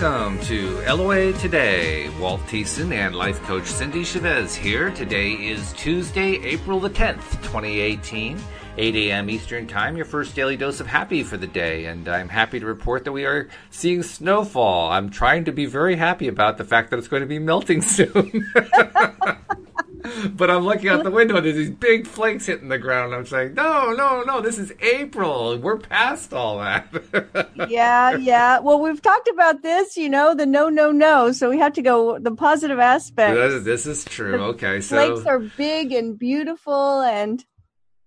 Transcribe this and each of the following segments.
Welcome to LOA Today. Walt Thiessen and life coach Cindie Chavez here. Today is Tuesday, April the 10th, 2018, 8 a.m. Eastern Time, your first daily dose of happy for the day. And I'm happy to report that we are seeing snowfall. I'm trying to be very happy about the fact that it's going to be melting soon. but I'm looking out the window and there's these big flakes hitting the ground. I'm saying, no, no, no, this is April. We're past all that. yeah, yeah. Well, we've talked about this, you know, the no, no, no. So we have to go the positive aspect. This, this is true. The okay, so flakes are big and beautiful, and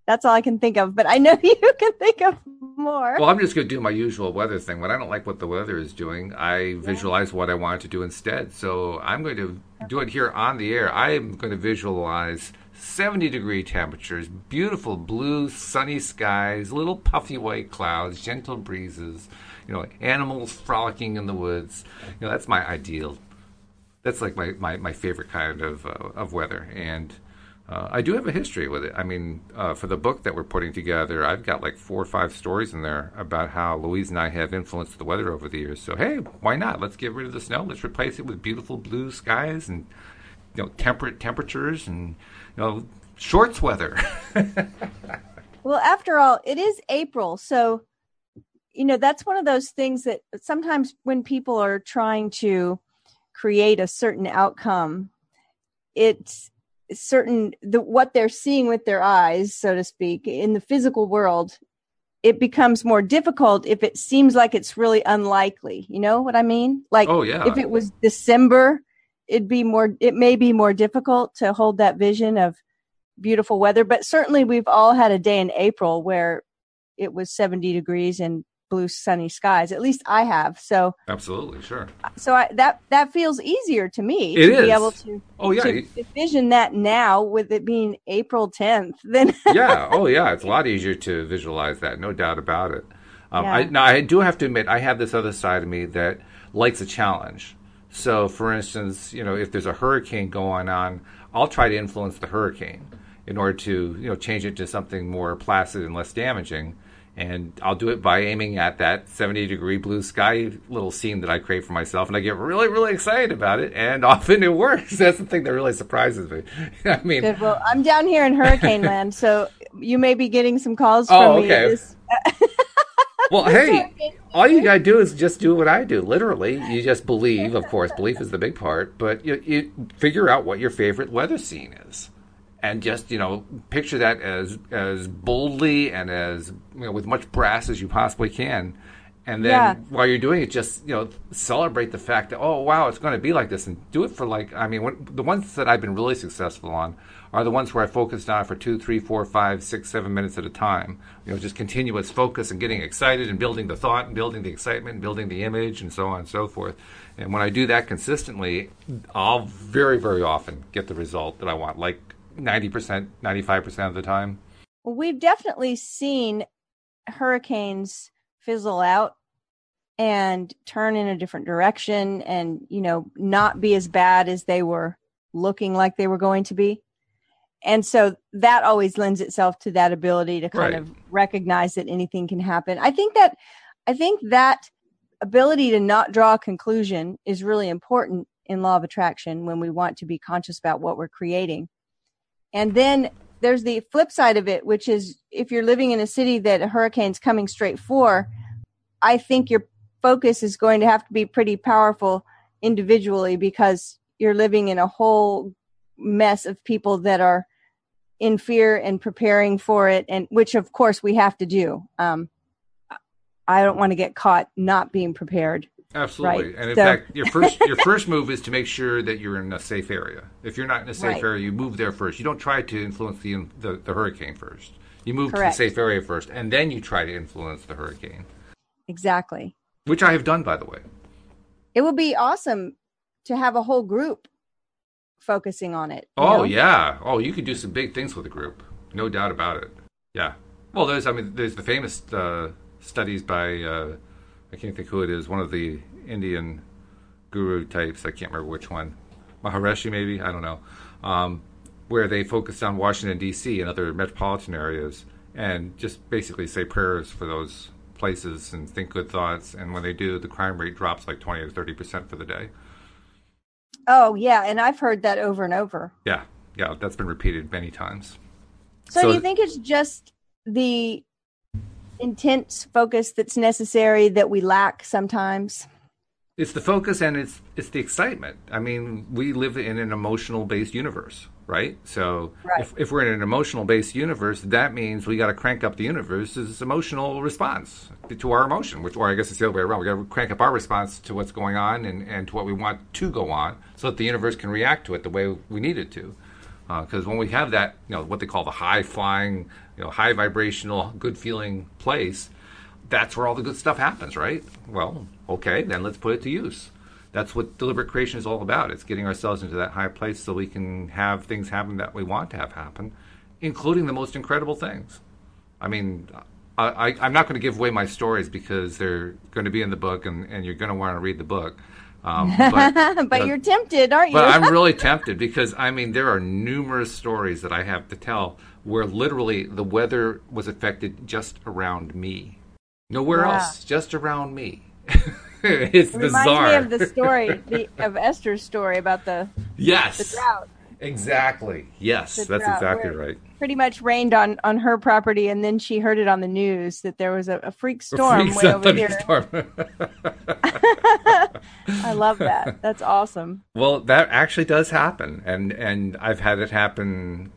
that's all I can think of. But I know you can think of more. Well, I'm just going to do my usual weather thing. When I don't like what the weather is doing, I visualize what I want to do instead. So I'm going to do it here on the air. I am going to visualize 70 degree temperatures, beautiful blue, sunny skies, little puffy white clouds, gentle breezes, you know, animals frolicking in the woods. You know, that's my ideal. That's like my, my, my favorite kind of, uh, of weather. And uh, I do have a history with it. I mean, uh, for the book that we're putting together, I've got like four or five stories in there about how Louise and I have influenced the weather over the years. So hey, why not? Let's get rid of the snow. Let's replace it with beautiful blue skies and you know temperate temperatures and you know shorts weather. well, after all, it is April, so you know that's one of those things that sometimes when people are trying to create a certain outcome, it's certain the what they're seeing with their eyes so to speak in the physical world it becomes more difficult if it seems like it's really unlikely. You know what i mean? Like oh yeah. if it was december it'd be more it may be more difficult to hold that vision of beautiful weather. But certainly we've all had a day in april where it was 70 degrees and blue sunny skies. At least I have. So absolutely, sure. So I, that that feels easier to me it to is. be able to. Oh yeah, to envision that now with it being April 10th. Then yeah, oh yeah, it's a lot easier to visualize that. No doubt about it. Um, yeah. I, now I do have to admit I have this other side of me that likes a challenge. So, for instance, you know, if there's a hurricane going on, I'll try to influence the hurricane in order to, you know, change it to something more placid and less damaging and I'll do it by aiming at that 70 degree blue sky little scene that I create for myself, and I get really, really excited about it, and often it works. That's the thing that really surprises me. I mean, Good. well, I'm down here in Hurricane Land, so you may be getting some calls oh, from okay. me. well, hey, all you gotta do is just do what I do. Literally, you just believe. Of course, belief is the big part, but you, you figure out what your favorite weather scene is and just you know picture that as as boldly and as you know with much brass as you possibly can. And then yeah. while you're doing it just you know celebrate the fact that oh wow it's going to be like this and do it for like i mean the ones that i've been really successful on are the ones where i focused on for two three four five six seven minutes at a time. You know just continuous focus and getting excited and building the thought and building the excitement and building the image and so on and so forth. And when i do that consistently i'll very very often get the result that i want like 90%, 95% of the time? Well, we've definitely seen hurricanes fizzle out and turn in a different direction and, you know, not be as bad as they were looking like they were going to be. And so that always lends itself to that ability to kind right. of recognize that anything can happen. I think that I think that ability to not draw a conclusion is really important in law of attraction when we want to be conscious about what we're creating. And then there's the flip side of it, which is if you're living in a city that a hurricane's coming straight for, I think your focus is going to have to be pretty powerful individually because you're living in a whole mess of people that are in fear and preparing for it and which of course we have to do. Um, i don't want to get caught not being prepared Absolutely. Right? And in so, fact, your first your first move is to make sure that you're in a safe area. If you're not in a safe right. area, you move there first. You don't try to influence the the, the hurricane first. You move Correct. to the safe area first, and then you try to influence the hurricane. Exactly. Which I have done, by the way. It would be awesome to have a whole group focusing on it. Oh know? yeah. Oh, you could do some big things with a group. No doubt about it. Yeah. Well, there's I mean there's the famous uh, studies by. Uh, I can't think who it is. One of the Indian guru types. I can't remember which one. Maharishi, maybe. I don't know. Um, where they focused on Washington D.C. and other metropolitan areas, and just basically say prayers for those places and think good thoughts. And when they do, the crime rate drops like 20 or 30% for the day. Oh, yeah. And I've heard that over and over. Yeah. Yeah. That's been repeated many times. So, so do you think it's just the intense focus that's necessary that we lack sometimes? It's the focus and it's it's the excitement. I mean, we live in an emotional based universe, right? So right. If, if we're in an emotional based universe, that means we got to crank up the universe's emotional response to our emotion, which, or I guess it's the other way around. We got to crank up our response to what's going on and, and to what we want to go on, so that the universe can react to it the way we need it to. Because uh, when we have that, you know, what they call the high flying, you know, high vibrational, good feeling place, that's where all the good stuff happens, right? Well, okay, then let's put it to use. That's what deliberate creation is all about. It's getting ourselves into that high place so we can have things happen that we want to have happen, including the most incredible things. I mean, I, am not going to give away my stories because they're going to be in the book and, and you're going to want to read the book. Um, but, but you're tempted, aren't you? but I'm really tempted because I mean there are numerous stories that I have to tell where literally the weather was affected just around me. Nowhere yeah. else, just around me. it's it bizarre. Reminds me of the story the, of Esther's story about the yes the drought. Exactly. Yes, the that's drought, exactly right. Pretty much rained on on her property, and then she heard it on the news that there was a, a freak storm a freak way over here. I love that. That's awesome. Well, that actually does happen, and and I've had it happen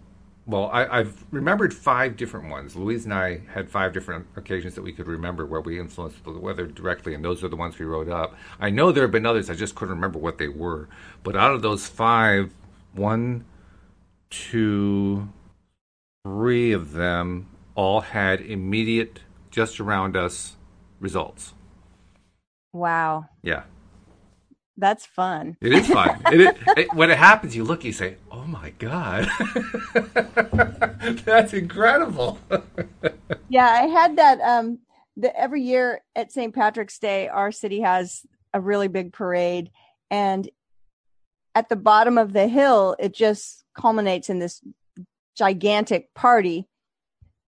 well, I, have remembered five different ones. Louise and I had five different occasions that we could remember where we influenced the weather directly, and those are the ones we wrote up. I know there have been others, I just couldn't remember what they were. But out of those five, one, two, three of them all had immediate, just around us results. Wow. Yeah. That's fun. It is fun. it is, it, when it happens, you look, you say, "Oh my god, that's incredible." yeah, I had that. Um, the, every year at St. Patrick's Day, our city has a really big parade, and at the bottom of the hill, it just culminates in this gigantic party.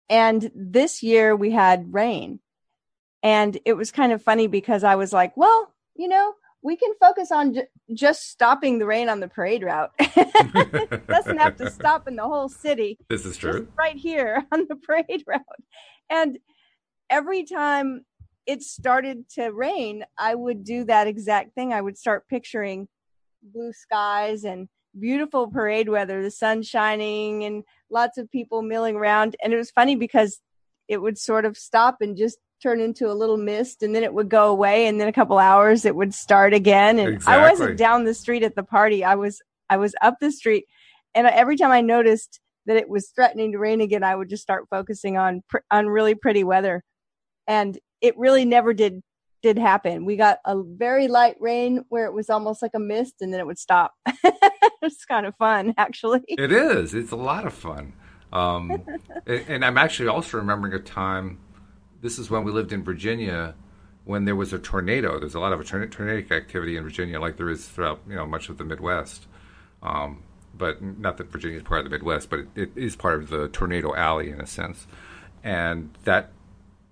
And this year we had rain, and it was kind of funny because I was like, "Well, you know." We can focus on j- just stopping the rain on the parade route. it doesn't have to stop in the whole city. This is true. right here on the parade route. And every time it started to rain, I would do that exact thing. I would start picturing blue skies and beautiful parade weather, the sun shining and lots of people milling around. And it was funny because it would sort of stop and just turn into a little mist and then it would go away and then a couple hours it would start again. And exactly. i wasn't down the street at the party. I was i was up the street and every time i noticed that it was threatening to rain again i would just start focusing on on really pretty weather. And it really never did did happen. We got a very light rain where it was almost like a mist and then it would stop. It's kind of fun actually. It is. It's a lot of fun. Um, and, and i'm actually also remembering a time this is when we lived in Virginia when there was a tornado. There's a lot of tornadic activity in Virginia, like there is throughout you know much of the Midwest. Um, but not that Virginia is part of the Midwest, but it, it is part of the tornado alley in a sense. And that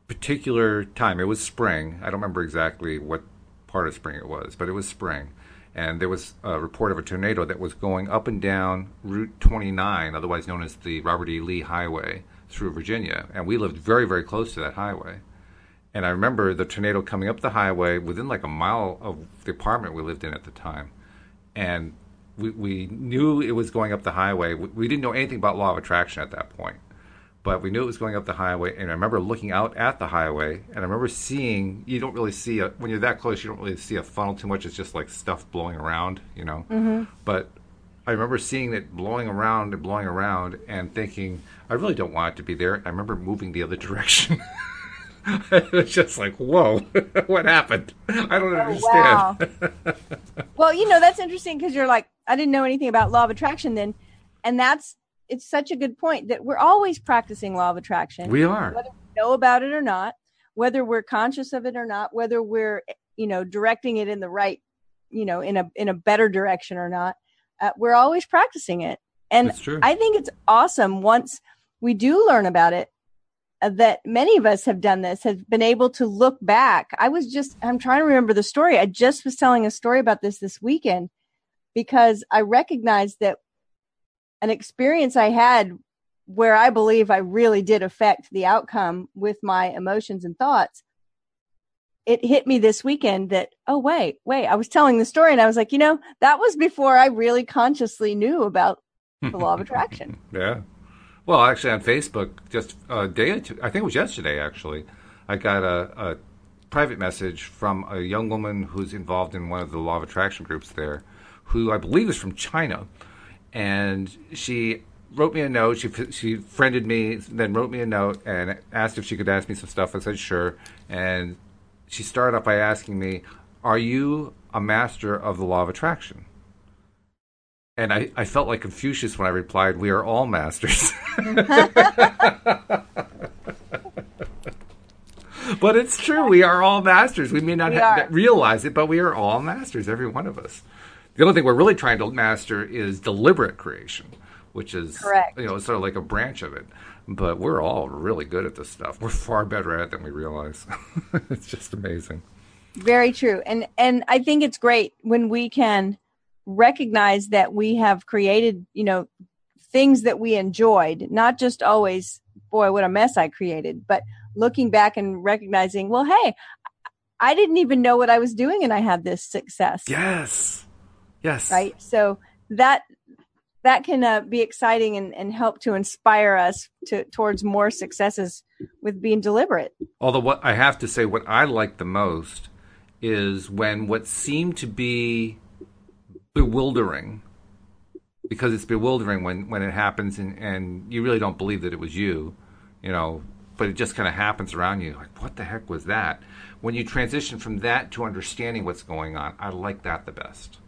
particular time, it was spring. I don't remember exactly what part of spring it was, but it was spring. And there was a report of a tornado that was going up and down Route 29, otherwise known as the Robert E. Lee Highway through Virginia, and we lived very, very close to that highway. And I remember the tornado coming up the highway within like a mile of the apartment we lived in at the time. And we, we knew it was going up the highway. We, we didn't know anything about law of attraction at that point, but we knew it was going up the highway. And I remember looking out at the highway, and I remember seeing you don't really see a, when you're that close, you don't really see a funnel too much. It's just like stuff blowing around, you know. Mm-hmm. But I remember seeing it blowing around and blowing around and thinking, I really don't want it to be there. I remember moving the other direction. it was just like, whoa, what happened? I don't oh, understand. Oh, wow. well, you know, that's interesting because you're like, I didn't know anything about law of attraction then. And that's, it's such a good point that we're always practicing law of attraction. We are. Whether we know about it or not, whether we're conscious of it or not, whether we're, you know, directing it in the right, you know, in a, in a better direction or not uh, we're always practicing it. And I think it's awesome once we do learn about it uh, that many of us have done this, have been able to look back. I was just, I'm trying to remember the story. I just was telling a story about this this weekend because I recognized that an experience I had where I believe I really did affect the outcome with my emotions and thoughts. It hit me this weekend that, oh, wait, wait, I was telling the story and I was like, you know, that was before I really consciously knew about the law of attraction. yeah. Well, actually, on Facebook, just a day or two, I think it was yesterday, actually, I got a, a private message from a young woman who's involved in one of the law of attraction groups there, who I believe is from China. And she wrote me a note. She she friended me, then wrote me a note and asked if she could ask me some stuff. I said sure, and she started off by asking me, "Are you a master of the law of attraction?" And I, I felt like Confucius when I replied, "We are all masters." but it's true. We are all masters. We may not ha- realize it, but we are all masters, every one of us. The only thing we're really trying to master is deliberate creation which is Correct. you know sort of like a branch of it. But we're all really good at this stuff. We're far better at it than we realize. it's just amazing. Very true. And and I think it's great when we can recognize that we have created, you know, things that we enjoyed, not just always, boy, what a mess I created, but looking back and recognizing, well, hey, I didn't even know what I was doing and I had this success. Yes. Yes. Right. So that that can uh, be exciting and, and help to inspire us to towards more successes with being deliberate. Although what I have to say, what I like the most is when what seemed to be bewildering, because it's bewildering when, when it happens and, and you really don't believe that it was you, you know, but it just kind of happens around you. Like, what the heck was that? When you transition from that to understanding what's going on, I like that the best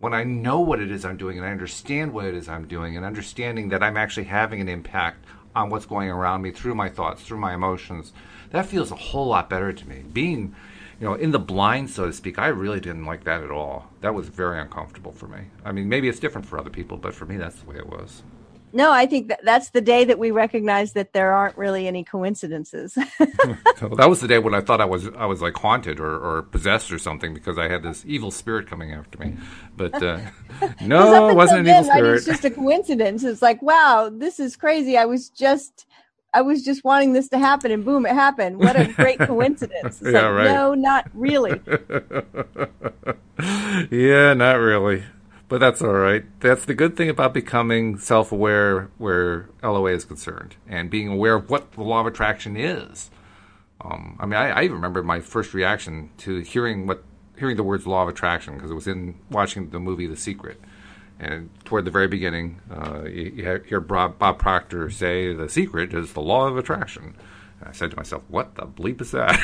when I know what it is I'm doing and I understand what it is I'm doing and understanding that I'm actually having an impact on what's going around me through my thoughts, through my emotions, that feels a whole lot better to me. Being, you know, in the blind, so to speak, I really didn't like that at all. That was very uncomfortable for me. I mean, maybe it's different for other people, but for me, that's the way it was. No, I think that that's the day that we recognize that there aren't really any coincidences. so that was the day when I thought I was I was like haunted or, or possessed or something because I had this evil spirit coming after me. But uh, no, it wasn't an then, evil spirit. It's just a coincidence. It's like, wow, this is crazy. I was just I was just wanting this to happen, and boom, it happened. What a great coincidence! Yeah, like, right. No, not really. yeah, not really but that's all right. That's the good thing about becoming self aware where LOA is concerned and being aware of what the law of attraction is. Um, I mean, I, I, remember my first reaction to hearing what hearing the words law of attraction because it was in watching the movie The Secret. And toward the very beginning, uh, you, you, hear Bob, Bob Proctor say, The secret is the law of attraction. I said to myself, What the bleep is that?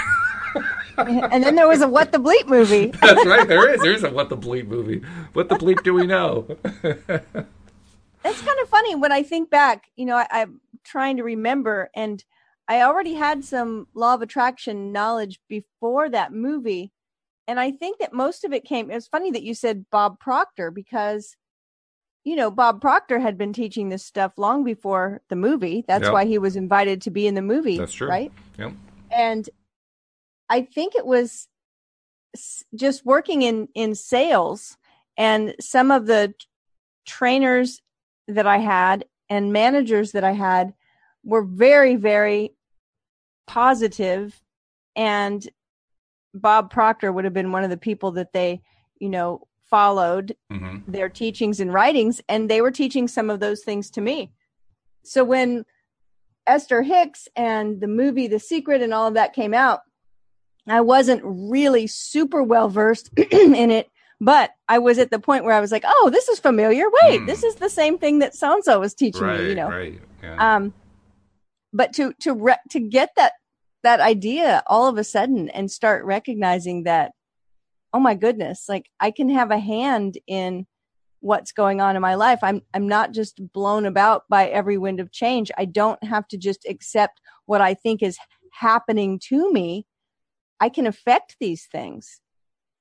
and then there was a What the Bleep movie. That's right. There is. There's a What the Bleep movie. What the bleep do we know? That's kind of funny when I think back. You know, I, I'm trying to remember, and I already had some law of attraction knowledge before that movie. And I think that most of it came. It was funny that you said Bob Proctor because, you know, Bob Proctor had been teaching this stuff long before the movie. That's yep. why he was invited to be in the movie. That's true. Right. Yep. And I think it was just working in in sales and some of the trainers that I had and managers that I had were very very positive and Bob Proctor would have been one of the people that they, you know, followed mm-hmm. their teachings and writings and they were teaching some of those things to me. So when Esther Hicks and the movie The Secret and all of that came out, I wasn't really super well versed in it, but I was at the point where I was like, "Oh, this is familiar. Wait, mm. this is the same thing that so was teaching right, me." You know, right? Yeah. Um, but to to re- to get that that idea all of a sudden and start recognizing that, oh my goodness, like I can have a hand in what's going on in my life. I'm I'm not just blown about by every wind of change. I don't have to just accept what I think is happening to me I can affect these things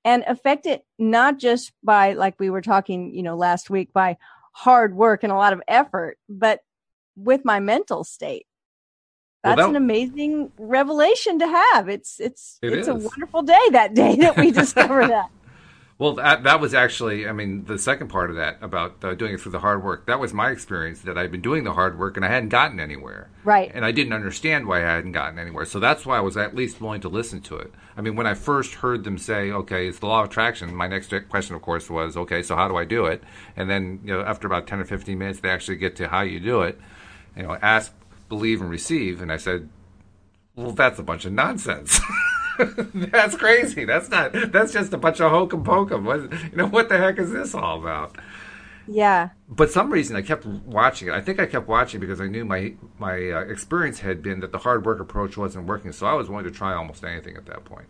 and affect it not just by, like we were talking, you know, last week, by hard work and a lot of effort, but with my mental state. That's well, that, an amazing revelation to have. It's it's it it's is. a wonderful day that day that we discover that. Well, that that was actually, I mean, the second part of that about uh, doing it through the hard work. That was my experience that I'd been doing the hard work and I hadn't gotten anywhere. Right. And I didn't understand why I hadn't gotten anywhere. So that's why I was at least willing to listen to it. I mean, when I first heard them say, "Okay, it's the law of attraction," my next question, of course, was, "Okay, so how do I do it?" And then, you know, after about ten or fifteen minutes, they actually get to how you do it. You know, ask, believe, and receive. And I said, "Well, that's a bunch of nonsense." that's crazy. That's not. That's just a bunch of hokum pokum. What, you know what the heck is this all about? Yeah. But some reason I kept watching it. I think I kept watching because I knew my my uh, experience had been that the hard work approach wasn't working. So I was willing to try almost anything at that point.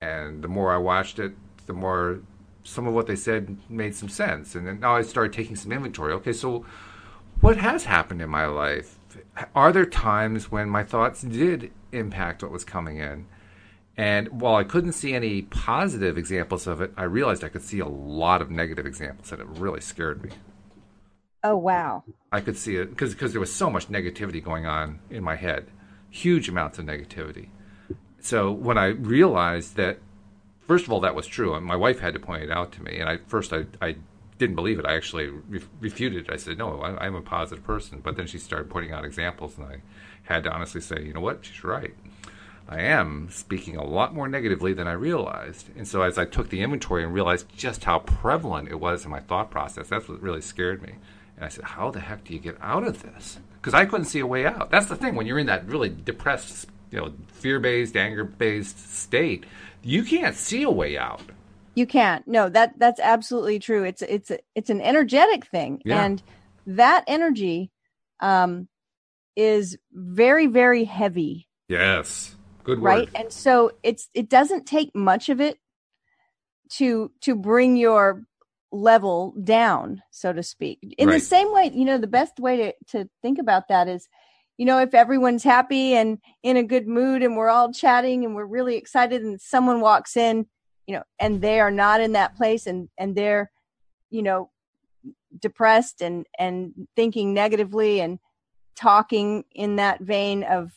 And the more I watched it, the more some of what they said made some sense. And then now I started taking some inventory. Okay, so what has happened in my life? Are there times when my thoughts did impact what was coming in? And while I couldn't see any positive examples of it, I realized I could see a lot of negative examples, and it really scared me. Oh wow! I could see it because because there was so much negativity going on in my head, huge amounts of negativity. So when I realized that, first of all, that was true, and my wife had to point it out to me, and I first I, I didn't believe it. I actually re- refuted it. I said, "No, I, I'm a positive person." But then she started pointing out examples, and I had to honestly say, "You know what? She's right." I am speaking a lot more negatively than I realized. And so as I took the inventory and realized just how prevalent it was in my thought process, that's what really scared me. And I said, how the heck do you get out of this? Because I couldn't see a way out. That's the thing when you're in that really depressed, you know, fear-based, anger-based state, you can't see a way out. You can't. No, that that's absolutely true. It's it's it's an energetic thing, yeah. and that energy um, is very very heavy. Yes Good word. Right. And so it's it doesn't take much of it to to bring your level down, so to speak. In right. the same way, you know, the best way to, to think about that is, you know, if everyone's happy and in a good mood and we're all chatting and we're really excited and someone walks in, you know, and they are not in that place and and they're, you know, depressed and and thinking negatively and talking in that vein of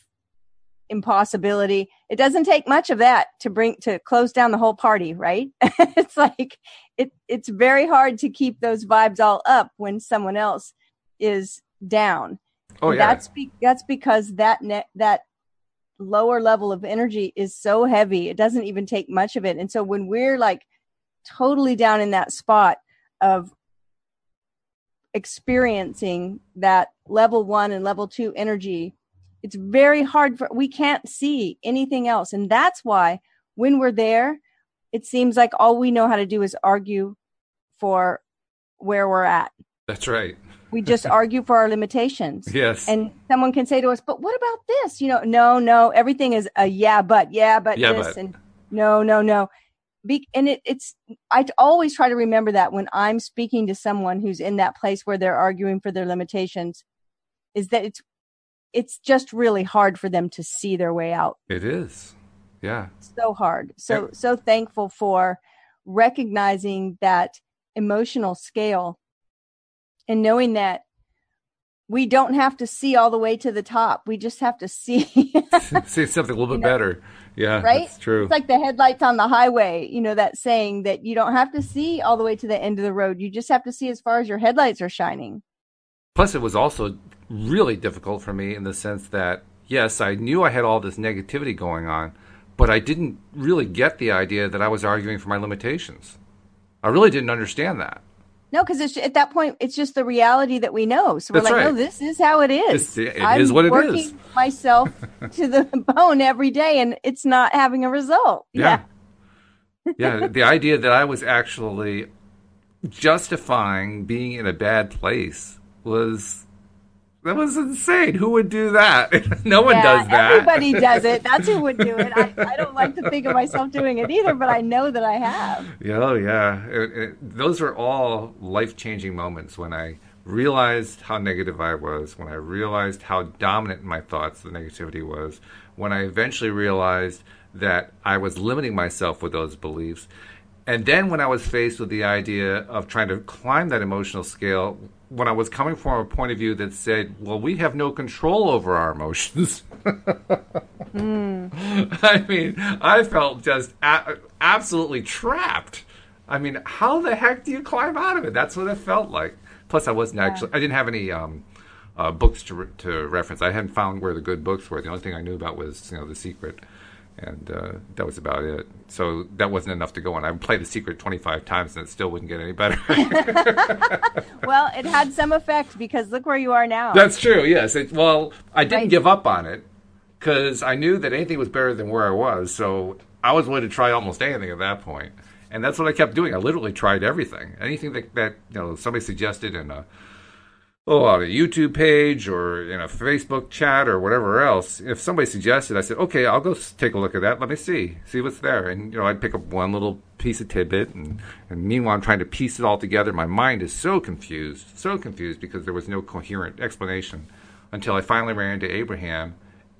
impossibility. It doesn't take much of that to bring to close down the whole party, right? it's like it it's very hard to keep those vibes all up when someone else is down. Oh yeah. That's be, that's because that net that lower level of energy is so heavy. It doesn't even take much of it. And so when we're like totally down in that spot of experiencing that level 1 and level 2 energy it's very hard for we can't see anything else and that's why when we're there it seems like all we know how to do is argue for where we're at that's right we just argue for our limitations yes and someone can say to us but what about this you know no no everything is a yeah but yeah but yeah, this but. and no no no Be- and it, it's i always try to remember that when i'm speaking to someone who's in that place where they're arguing for their limitations is that it's it's just really hard for them to see their way out. It is. Yeah. So hard. So yeah. so thankful for recognizing that emotional scale and knowing that we don't have to see all the way to the top. We just have to see see something a little bit know? better. Yeah, right. That's true. It's like the headlights on the highway. You know that saying that you don't have to see all the way to the end of the road. You just have to see as far as your headlights are shining. Plus, it was also really difficult for me in the sense that, yes, I knew I had all this negativity going on, but I didn't really get the idea that I was arguing for my limitations. I really didn't understand that. No, because at that point, it's just the reality that we know. So we're That's like, right. no, this is how it is. It's, it I'm is what it working is. myself to the bone every day, and it's not having a result. Yeah. Yeah. yeah. The idea that I was actually justifying being in a bad place was that was insane. Who would do that? no one yeah, does that. Everybody does it. That's who would do it. I, I, don't like to think of myself doing it either, but I know that I have. Yeah, oh, yeah. It, it, those are all life changing moments when I realized how negative I was, when I realized how dominant in my thoughts the negativity was, when I eventually realized that I was limiting myself with those beliefs. And then when I was faced with the idea of trying to climb that emotional scale, when I was coming from a point of view that said, well, we have no control over our emotions. mm. I mean, I felt just a- absolutely trapped. I mean, how the heck do you climb out of it? That's what it felt like. Plus, I wasn't yeah. actually, I didn't have any um, uh, books to, re- to reference. I hadn't found where the good books were. The only thing I knew about was, you know, The Secret and uh, that was about it. So that wasn't enough to go on. I played The Secret 25 times and it still wouldn't get any better. well, it had some effect because look where you are now. That's true, yes. It, well, I didn't right. give up on it because I knew that anything was better than where I was. So I was willing to try almost anything at that point. And that's what I kept doing. I literally tried everything. Anything that, that you know somebody suggested in a oh, on a YouTube page or in a Facebook chat or whatever else, if somebody suggested, I said, okay, I'll go take a look at that. Let me see, see what's there. And, you know, I'd pick up one little piece of tidbit. And, and meanwhile, I'm trying to piece it all together. My mind is so confused, so confused because there was no coherent explanation until I finally ran into Abraham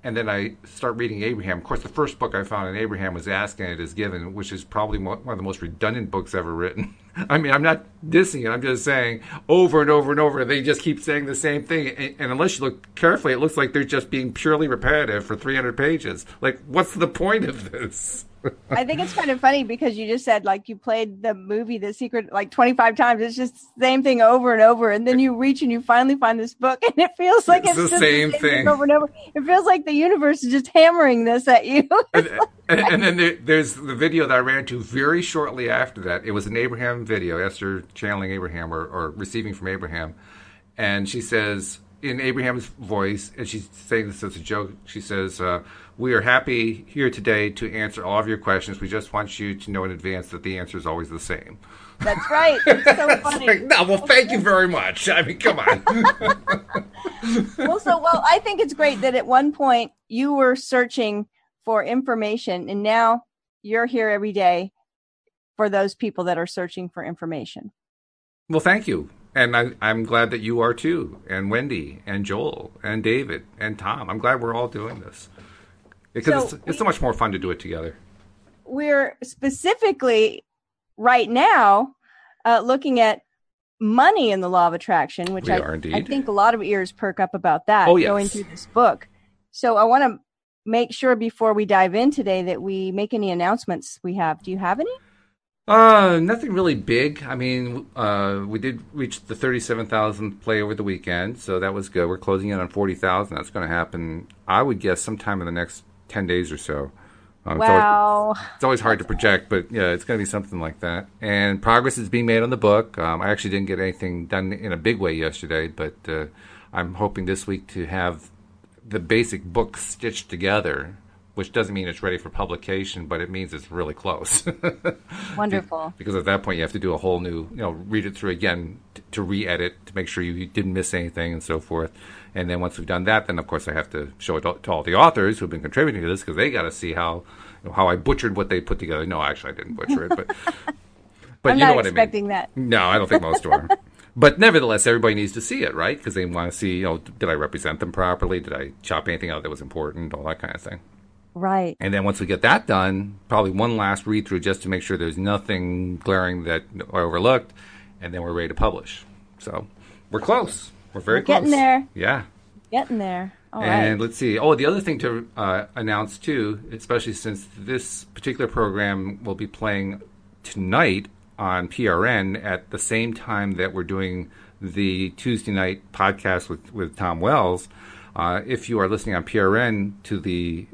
and then I start reading Abraham. Of course, the first book I found in Abraham was Ask and It Is Given, which is probably one of the most redundant books ever written. I mean, I'm not dissing it. I'm just saying over and over and over, they just keep saying the same thing. And, and unless you look carefully, it looks like they're just being purely repetitive for 300 pages. Like, what's the point of this? I think it's kind of funny because you just said like you played the movie The Secret like 25 times. It's just the same thing over and over. And then you reach and you finally find this book and it feels like it's, it's the, same the, same thing over and over. It feels like the universe is just hammering this at you. Uh, and, and, then there, there's the video that I ran to very shortly after that. It was an Abraham video, Esther channeling Abraham or, or receiving from Abraham. And she says, in Abraham's voice, and she's saying this as a joke, she says, uh, we are happy here today to answer all of your questions. We just want you to know in advance that the answer is always the same. That's right. It's so funny. like, no, well, thank you very much. I mean, come on. well, so well, I think it's great that at one point you were searching for information, and now you're here every day for those people that are searching for information. Well, thank you. And I, am glad that you are too, and Wendy, and Joel, and David, and Tom. I'm glad we're all doing this because so it's, it's so much more fun to do it together. We're specifically right now uh, looking at money in the law of attraction, which I, I, think a lot of ears perk up about that oh, yes. going through this book. So I want to make sure before we dive in today that we make any announcements we have. Do you have any? Uh, nothing really big. I mean, uh, we did reach the 37,000 play over the weekend, so that was good. We're closing in on 40,000. That's going to happen, I would guess, sometime in the next 10 days or so. Um, wow. It's always, it's always, hard to project, but yeah, it's going to be something like that. And progress is being made on the book. Um, I actually didn't get anything done in a big way yesterday, but uh, I'm hoping this week to have the basic book stitched together, which doesn't mean it's ready for publication, but it means it's really close. Wonderful. because at that point, you have to do a whole new, you know, read it through again to, to re edit to make sure you didn't miss anything and so forth. And then once we've done that, then of course I have to show it to all the authors who've been contributing to this because they got to see how you know, how I butchered what they put together. No, actually I didn't butcher it, but but I'm you know what I mean. That. No, I don't think most are. But nevertheless, everybody needs to see it, right? Because they want to see, you know, did I represent them properly? Did I chop anything out that was important? All that kind of thing. Right. And then once we get that done, probably one last read through just to make sure there's nothing glaring that I overlooked, and then we're ready to publish. So we're close. We're very We're getting there. Yeah. Getting there. All and right. let's see. Oh, the other thing to uh, announce too, especially since this particular program will be playing tonight on PRN at the same time that we're doing the Tuesday night podcast with, with Tom Wells. Uh, if you are listening on PRN to the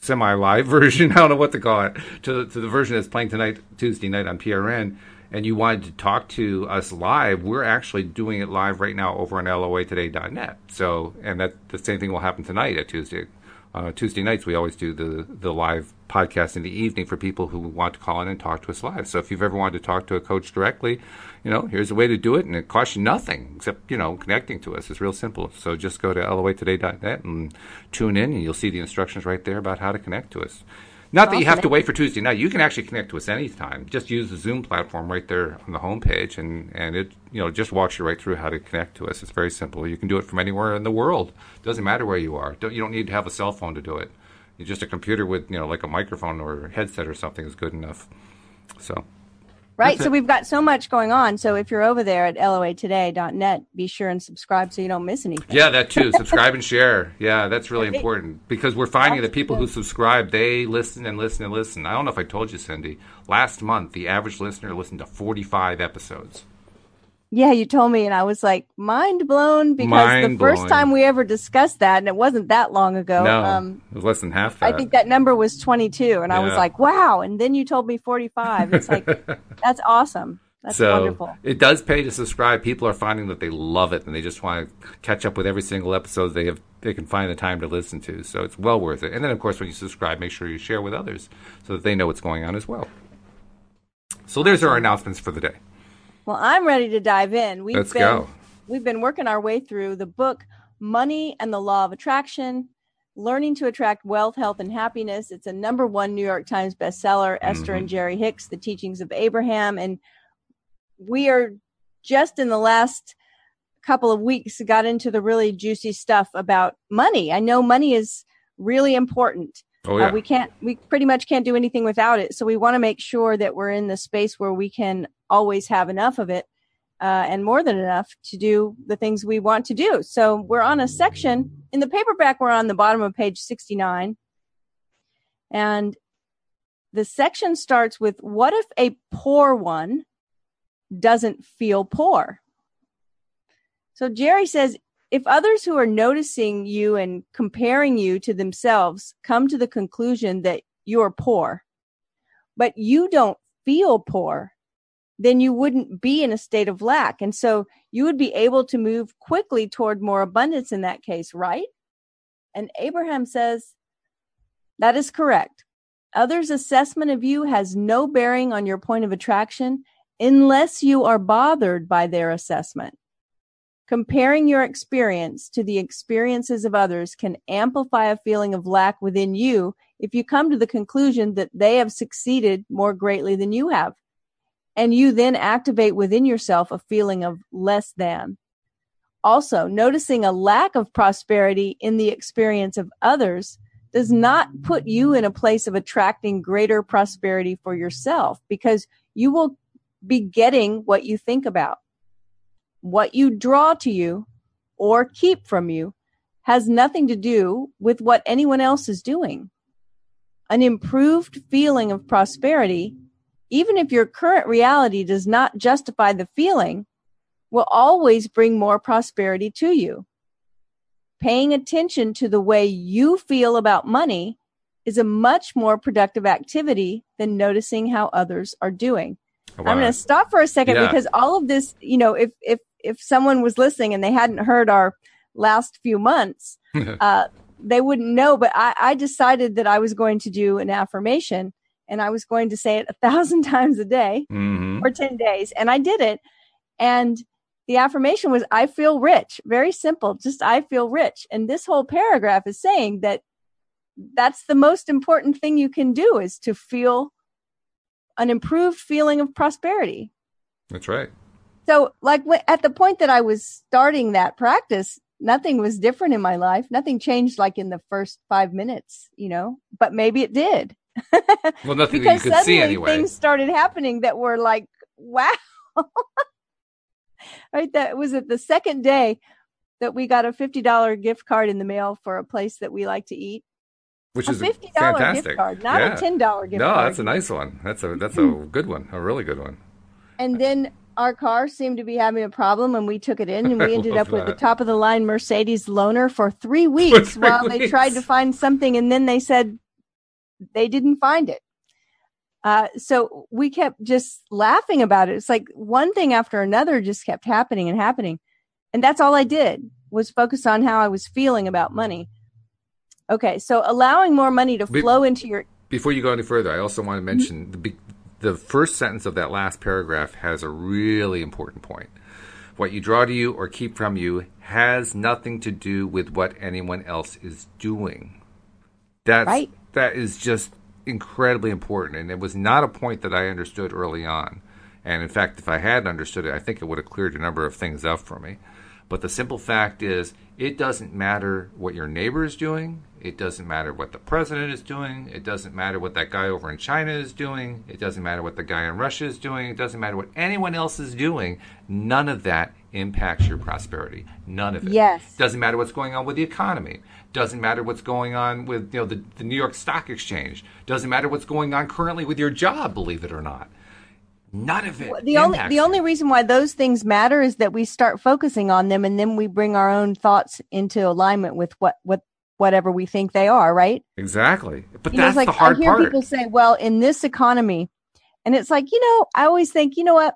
semi live version, I don't know what to call it, to, to the version that's playing tonight, Tuesday night on PRN, and you wanted to talk to us live, we're actually doing it live right now over on loatoday.net. So, and that the same thing will happen tonight at Tuesday. Uh, Tuesday nights, we always do the the live podcast in the evening for people who want to call in and talk to us live. So, if you've ever wanted to talk to a coach directly, you know, here's a way to do it, and it costs you nothing except you know connecting to us. It's real simple. So, just go to loatoday.net and tune in, and you'll see the instructions right there about how to connect to us. Not that you have to wait for Tuesday night. You can actually connect to us anytime. Just use the Zoom platform right there on the homepage, and, and it you know just walks you right through how to connect to us. It's very simple. You can do it from anywhere in the world. It doesn't matter where you are. Don't, you don't need to have a cell phone to do it. You just a computer with you know like a microphone or a headset or something is good enough. So Right. That's so it. we've got so much going on. So if you're over there at loatoday.net, be sure and subscribe so you don't miss anything. Yeah, that too. subscribe and share. Yeah, that's really important because we're finding that people who subscribe, they listen and listen and listen. I don't know if I told you, Cindie. Last month, the average listener listened to 45 episodes. Yeah, you told me, and I was like mind blown because mind the first time we ever discussed that, and it wasn't that long ago. No, um, it was less than half. That. I think that number was twenty two, and yeah. I was like, wow. And then you told me forty five. It's like that's awesome. That's so wonderful. It does pay to subscribe. People are finding that they love it, and they just want to catch up with every single episode they have. They can find the time to listen to, so it's well worth it. And then, of course, when you subscribe, make sure you share with others so that they know what's going on as well. So there's our announcements for the day. Well, I'm ready to dive in. We've Let's been, go. We've been working our way through the book Money and the Law of Attraction Learning to Attract Wealth, Health, and Happiness. It's a number one New York Times bestseller, mm-hmm. Esther and Jerry Hicks, The Teachings of Abraham. And we are just in the last couple of weeks got into the really juicy stuff about money. I know money is really important. Oh, yeah. Uh, we can't, we pretty much can't do anything without it. So we want to make sure that we're in the space where we can always have enough of it uh, and more than enough to do the things we want to do. So we're on a section in the paperback. We're on the bottom of page 69. And the section starts with what if a poor one doesn't feel poor? So Jerry says, if others who are noticing you and comparing you to themselves come to the conclusion that you're poor, but you don't feel poor, then you wouldn't be in a state of lack. And so you would be able to move quickly toward more abundance in that case, right? And Abraham says, that is correct. Others' assessment of you has no bearing on your point of attraction unless you are bothered by their assessment. Comparing your experience to the experiences of others can amplify a feeling of lack within you if you come to the conclusion that they have succeeded more greatly than you have and you then activate within yourself a feeling of less than. Also, noticing a lack of prosperity in the experience of others does not put you in a place of attracting greater prosperity for yourself because you will be getting what you think about. What you draw to you or keep from you has nothing to do with what anyone else is doing. An improved feeling of prosperity even if your current reality does not justify the feeling, will always bring more prosperity to you. Paying attention to the way you feel about money is a much more productive activity than noticing how others are doing. Oh, wow. I'm going to stop for a second yeah. because all of this, you know, if if if someone was listening and they hadn't heard our last few months, uh, they wouldn't know. But I, I decided that I was going to do an affirmation and I was going to say it a thousand times a day mm-hmm. for 10 days. And I did it. And the affirmation was, I feel rich. Very simple. Just, I feel rich. And this whole paragraph is saying that that's the most important thing you can do is to feel an improved feeling of prosperity. That's right. So, like at the point that I was starting that practice, nothing was different in my life. Nothing changed like in the first five minutes, you know, but maybe it did. well, nothing because you could see anyway. Things started happening that were like, wow. right. That was it the second day that we got a $50 gift card in the mail for a place that we like to eat. Which a is $50 fantastic. gift card, not yeah. a $10 gift no, card. No, that's a nice one. That's a, that's a good one. A really good one. And then our car seemed to be having a problem and we took it in and we ended up that. with the top of the line Mercedes loaner for three weeks for three while weeks. they tried to find something and then they said they didn't find it. Uh, so we kept just laughing about it. It's like one thing after another just kept happening and happening. And that's all I did was focus on how I was feeling about money. Okay. So allowing more money to flow Be- into your. Before you go any further, I also want to mention mm-hmm. the, the first sentence of that last paragraph has a really important point. What you draw to you or keep from you has nothing to do with what anyone else is doing. That's right that is just incredibly important. And it was not a point that I understood early on. And in fact, if I had understood it, I think it would have cleared a number of things up for me. But the simple fact is, it doesn't matter what your neighbor is doing. It doesn't matter what the president is doing. It doesn't matter what that guy over in China is doing. It doesn't matter what the guy in Russia is doing. It doesn't matter what anyone else is doing. None of that impacts your prosperity. None of it. Yes. Doesn't matter what's going on with the economy. Doesn't matter what's going on with you know the, the New York Stock Exchange. Doesn't matter what's going on currently with your job, believe it or not. None of it. The only the only reason why those things matter is that we start focusing on them, and then we bring our own thoughts into alignment with what what whatever we think they are. Right? Exactly. But You that's it's like the hard part. I hear part. people say, "Well, in this economy," and it's like you know, I always think, you know what?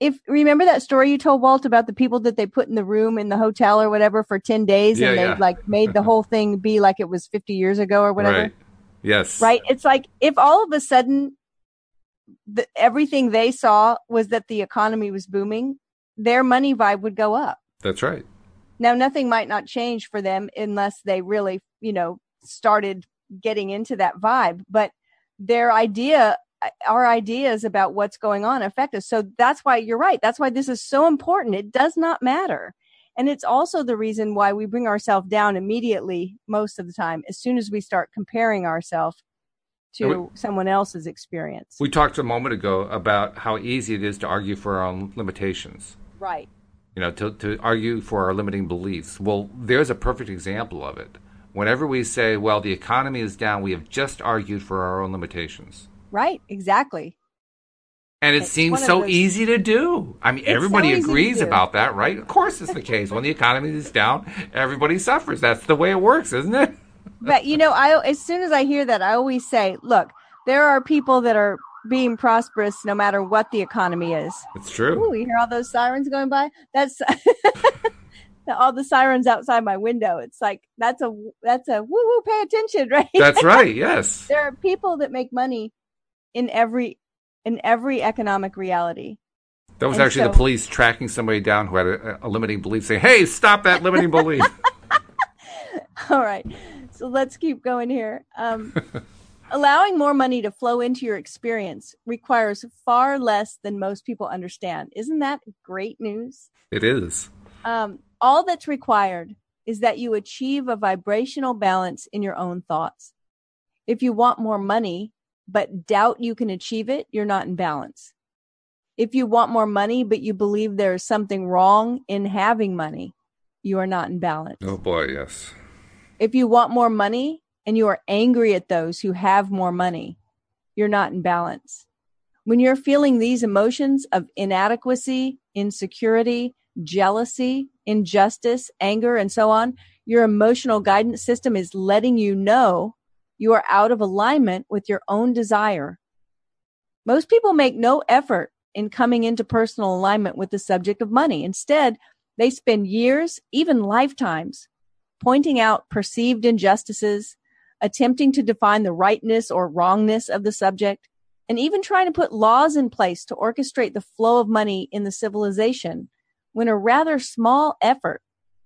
If remember that story you told Walt about the people that they put in the room in the hotel or whatever for ten days, Yeah, and they yeah. like made the whole thing be like it was fifty years ago or whatever. Right. Yes. right? It's like if all of a sudden the, everything they saw was that the economy was booming, their money vibe would go up. That's right. Now, nothing might not change for them unless they really, you know, started getting into that vibe, but their idea, uh, our ideas about what's going on affect us. So that's why you're right. That's why this is so important. It does not matter. And it's also the reason why we bring ourselves down immediately most of the time as soon as we start comparing ourselves to And someone else's experience. We talked a moment ago about how easy it is to argue for our own limitations. right. You know, to, to argue for our limiting beliefs. Well, there's a perfect example of it. Whenever we say, well, the economy is down, we have just argued for our own limitations. Right. Exactly. And it It's seems so those- easy to do. I mean, It's everybody to agrees about that, right? Of course it's the case. When the economy is down, everybody suffers. That's the way it works, isn't it? But you know, I as soon as I hear that, I always say, look, there are people that are being prosperous no matter what the economy is. It's true. Ooh, you hear all those sirens going by? That's all the sirens outside my window. It's like that's a that's a woo woo. Pay attention, right? That's right. Yes. there are people that make money in every in every economic reality. That was And actually so- the police tracking somebody down who had a, a limiting belief, saying, "Hey, stop that limiting belief." All right. So let's keep going here. Um, allowing more money to flow into your experience requires far less than most people understand. Isn't that great news? it is. Um, all that's required is that you achieve a vibrational balance in your own thoughts. If you want more money, but doubt you can achieve it, you're not in balance. If you want more money, but you believe there is something wrong in having money, you are not in balance. Oh boy, yes. If you want more money and you are angry at those who have more money, you're not in balance. When you're feeling these emotions of inadequacy, insecurity, jealousy, injustice, anger, and so on, your emotional guidance system is letting you know you are out of alignment with your own desire. Most people make no effort in coming into personal alignment with the subject of money. Instead, they spend years, even lifetimes, pointing out perceived injustices, attempting to define the rightness or wrongness of the subject, and even trying to put laws in place to orchestrate the flow of money in the civilization when a rather small effort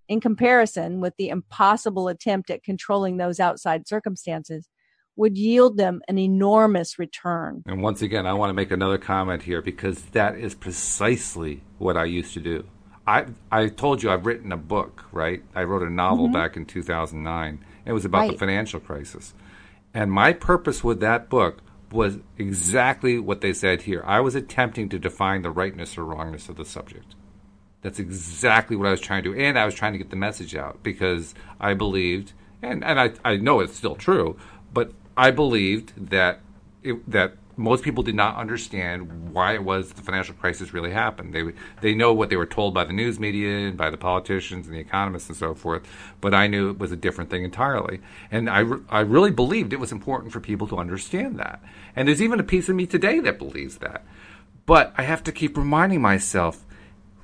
in comparison with the impossible attempt at controlling those outside circumstances would yield them an enormous return. And once again, I want to make another comment here because that is precisely what I used to do. I I told you I've written a book, right? I wrote a novel mm-hmm. back in 2009. It was about the financial crisis. And my purpose with that book was exactly what they said here. I was attempting to define the rightness or wrongness of the subject. That's exactly what I was trying to do. And I was trying to get the message out because I believed, and, and I, I know it's still true, but I believed that it, that most people did not understand why it was the financial crisis really happened. They they know what they were told by the news media and by the politicians and the economists and so forth, but I knew it was a different thing entirely. And I, I really believed it was important for people to understand that. And there's even a piece of me today that believes that. But I have to keep reminding myself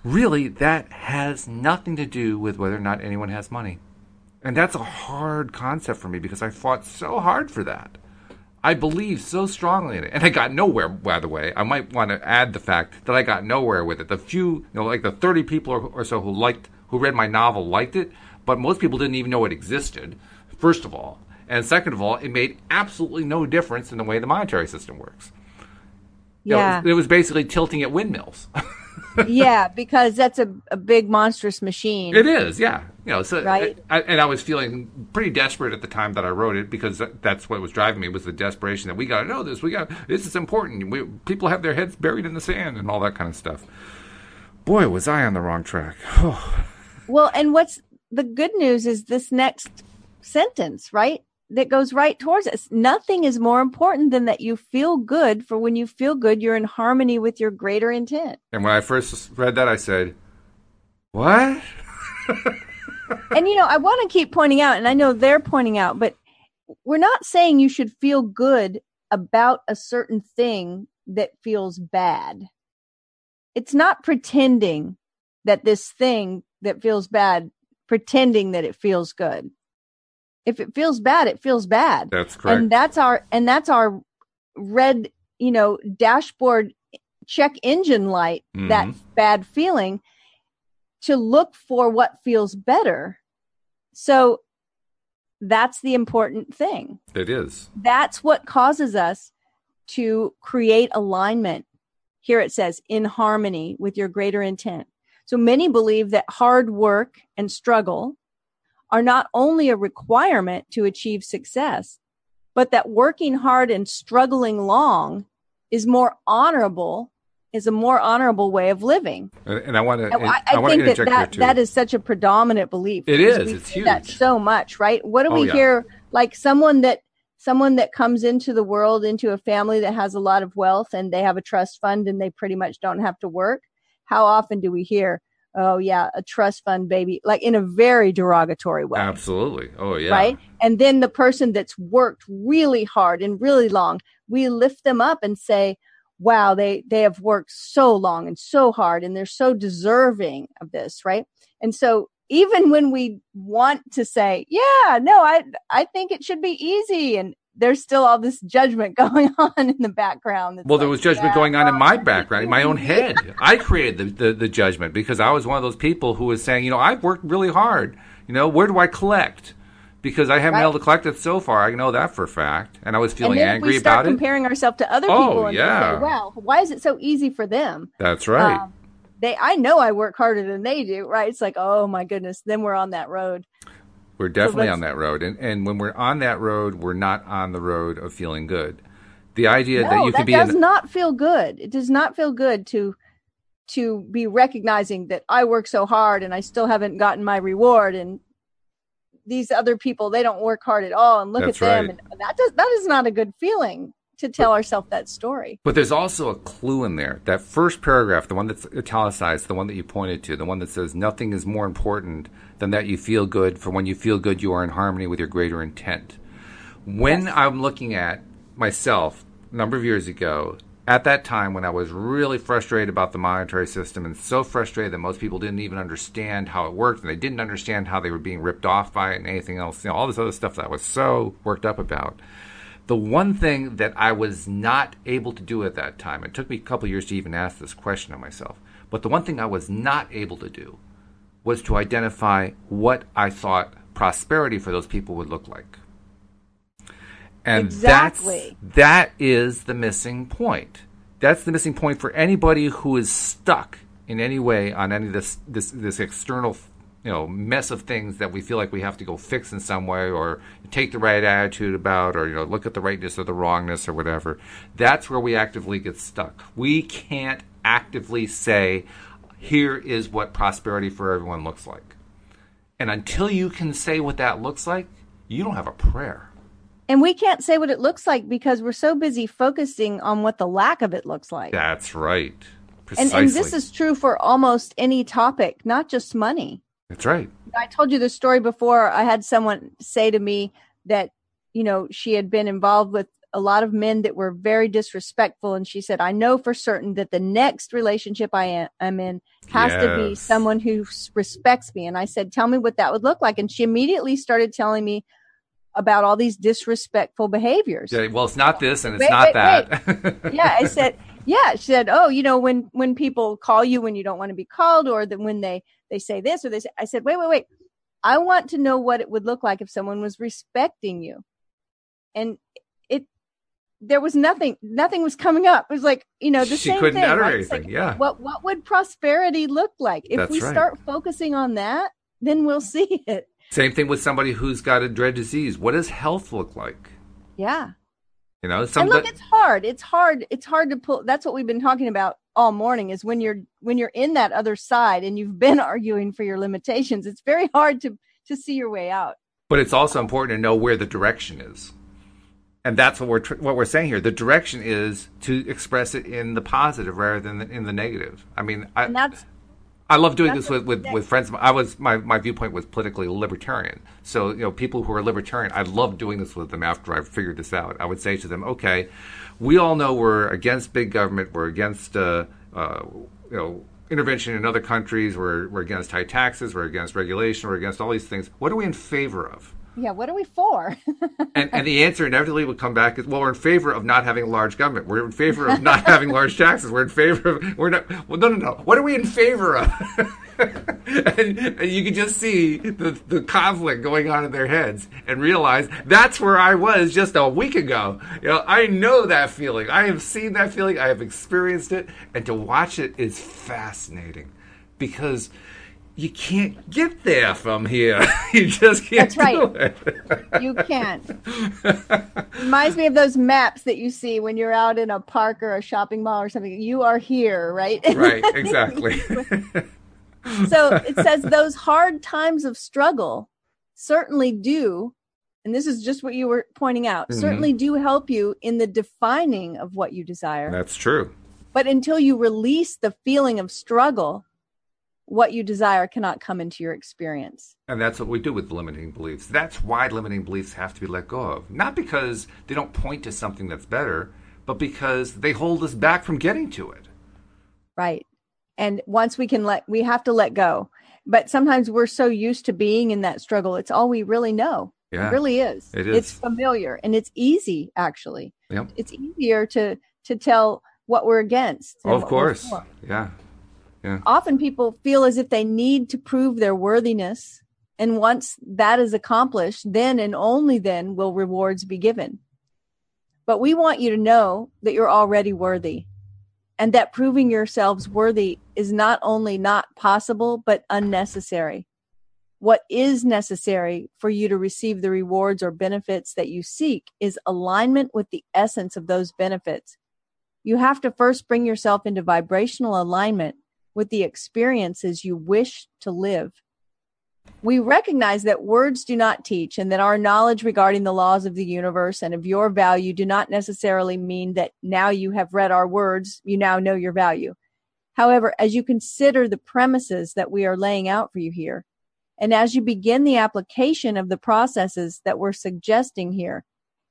really that has nothing to do with whether or not anyone has money. And that's a hard concept for me because I fought so hard for that. I believe so strongly in it. And I got nowhere, by the way. I might want to add the fact that I got nowhere with it. The few, you know, like the 30 people or, or so who liked, who read my novel liked it, but most people didn't even know it existed, first of all. And second of all, it made absolutely no difference in the way the monetary system works. You know, Yeah. it was basically tilting at windmills. yeah, because that's a, a big monstrous machine. It is, yeah. You know, so Right. Uh, I, and I was feeling pretty desperate at the time that I wrote it because that, that's what was driving me was the desperation that we got to know this. We got this is important. We, people have their heads buried in the sand and all that kind of stuff. Boy, was I on the wrong track. Well, and what's the good news is this next sentence, right? That goes right towards us. Nothing is more important than that you feel good. For when you feel good, you're in harmony with your greater intent. and when I first read that, I said, "What?" and you know, I want to keep pointing out, and I know they're pointing out, but we're not saying you should feel good about a certain thing that feels bad. It's not pretending that this thing that feels bad, pretending that it feels good. If it feels bad, it feels bad. That's correct. And that's our and that's our red, you know, dashboard check engine light, that Mhm. bad feeling to look for what feels better. So that's the important thing. it is. That's what causes us to create alignment. Here it says, in harmony with your greater intent. So many believe that hard work and struggle are not only a requirement to achieve success, but that working hard and struggling long is more honorable, is a more honorable way of living. And, I want to. I, I, I think that that, that is such a predominant belief. It is. It's hear that huge. so much, right? What do Oh, we yeah. hear? Like someone that someone that comes into the world into a family that has a lot of wealth and they have a trust fund and they pretty much don't have to work. How often do we hear, "Oh yeah, a trust fund baby," like in a very derogatory way? Absolutely. Oh yeah. right? And then the person that's worked really hard and really long, we lift them up and say, wow, they, they have worked so long and so hard and they're so deserving of this, right? And so even when we want to say, yeah, no, I, I think it should be easy. And there's still all this judgment going on in the background. Well, there was judgment yeah, going on in my background, in my own head. I created the, the, the judgment because I was one of those people who was saying, you know, I've worked really hard. You know, where do I collect? Because I haven't been Right. able to collect it so far. I know that for a fact. And I was And feeling then angry we start about it. comparing ourselves to other Oh, people and we yeah. say, wow, why is it so easy for them? That's right. Um, they I know I work harder than they do, right? It's like, oh my goodness, then we're on that road. we're definitely let's- on that road. And, and when we're on that road, we're not on the road of feeling good. The idea that you could be does in. not feel good. It does not feel good to to be recognizing that I work so hard and I still haven't gotten my reward and these other people they don't work hard at all and look That's at them right. and that does that is not a good feeling to tell ourselves that story. But there's also a clue in there. That first paragraph, the one that's italicized, the one that you pointed to, the one that says, Nothing is more important than that you feel good, for when you feel good, you are in harmony with your greater intent. When I'm looking at myself a number of years ago, at that time when I was really frustrated about the monetary system and so frustrated that most people didn't even understand how it worked and they didn't understand how they were being ripped off by it and anything else, you know, all this other stuff that I was so worked up about the one thing that I was not able to do at that time, it took me a couple years to even ask this question of myself, but the one thing I was not able to do was to identify what I thought prosperity for those people would look like. And Exactly. that's that is the missing point. That's the missing point for anybody who is stuck in any way on any of this this this external you know mess of things that we feel like we have to go fix in some way or take the right attitude about or you know look at the rightness or the wrongness or whatever. That's where we actively get stuck. We can't actively say here is what prosperity for everyone looks like. And until you can say what that looks like, you don't have a prayer. And we can't say what it looks like because we're so busy focusing on what the lack of it looks like. That's right. and, Precisely. and this is true for almost any topic, not just money. That's right. I told you the story before. I had someone say to me that, you know, she had been involved with a lot of men that were very disrespectful. And she said, I know for certain that the next relationship I am, am in has to be someone who respects me. And I said, Tell me what that would look like. And she immediately started telling me about all these disrespectful behaviors. Yeah, well, it's not this and it's Wait, not wait, that. yeah, I said, yeah, she said, oh, you know, when when people call you when you don't want to be called, or that when they they say this or they say, I said, wait, wait, wait, I want to know what it would look like if someone was respecting you, and it there was nothing nothing was coming up. It was like, you know, the she same couldn't thing. utter right? Anything. like, yeah. What what would prosperity look like? If That's we right. start focusing on that, then we'll see it. Same thing with somebody who's got a dread disease. What does health look like? Yeah. You know, some and look, it's hard. It's hard. It's hard to pull. That's what we've been talking about all morning. Is when you're when you're in that other side and you've been arguing for your limitations. It's very hard to to see your way out. but it's also important to know where the direction is. And that's what we're tr- what we're saying here. The direction is to express it in the positive rather than in the negative. I mean, I, And that's I love doing That's this with, with, with friends. I was my, my viewpoint was politically libertarian. So you know, people who are libertarian, I love doing this with them after I've figured this out. I would say to them, okay, we all know we're against big government. We're against uh, uh, you know intervention in other countries. We're we're against high taxes. We're against regulation. We're against all these things. What are we in favor of? Yeah. What are we for? And, and the answer inevitably would come back is, well, we're in favor of not having a large government. We're in favor of not having large taxes. We're in favor of, we're not, well, no, no, no. What are we in favor of? and, and you can just see the, the conflict going on in their heads and realize that's where I was just a week ago. You know, I know that feeling. I have seen that feeling. I have experienced it. And to watch it is fascinating because you can't get there from here. you just can't That's right. do it. you can't. Reminds me of those maps that you see when you're out in a park or a shopping mall or something. You are here, right? right, exactly. so it says those hard times of struggle certainly do and this is just what you were pointing out Mhm. certainly do help you in the defining of what you desire That's true. but until you release the feeling of struggle what you desire cannot come into your experience And that's what we do with limiting beliefs. That's why limiting beliefs have to be let go of. Not because they don't point to something that's better, but because they hold us back from getting to it. right and once we can let we have to let go but sometimes we're so used to being in that struggle it's all we really know Yeah. it really is It is. it's familiar and it's easy actually Yep. it's easier to to tell what we're against than of course. for. Yeah. often people feel as if they need to prove their worthiness and once that is accomplished then and only then will rewards be given. But we want you to know that you're already worthy and that proving yourselves worthy is not only not possible but unnecessary. What is necessary for you to receive the rewards or benefits that you seek is alignment with the essence of those benefits. You have to first bring yourself into vibrational alignment with the experiences you wish to live. We recognize that words do not teach and that our knowledge regarding the laws of the universe and of your value do not necessarily mean that now you have read our words, you now know your value. However, as you consider the premises that we are laying out for you here, and as you begin the application of the processes that we're suggesting here,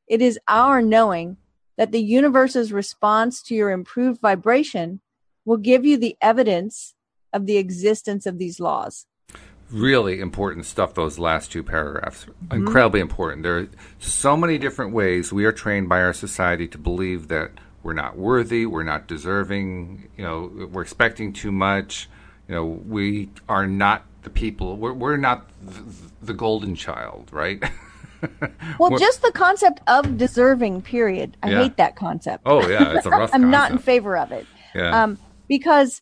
it is our knowing that the universe's response to your improved vibration will give you the evidence of the existence of these laws. Really important stuff, those last two paragraphs. Incredibly important. There are so many different ways we are trained by our society to believe that we're not worthy, we're not deserving, you know, we're expecting too much, you know, we are not the people, we're, we're not the, the golden child, right? Well, just the concept of deserving, period. I Yeah. hate that concept. Oh, yeah, it's a rough I'm not in favor of it. Yeah. Um, because,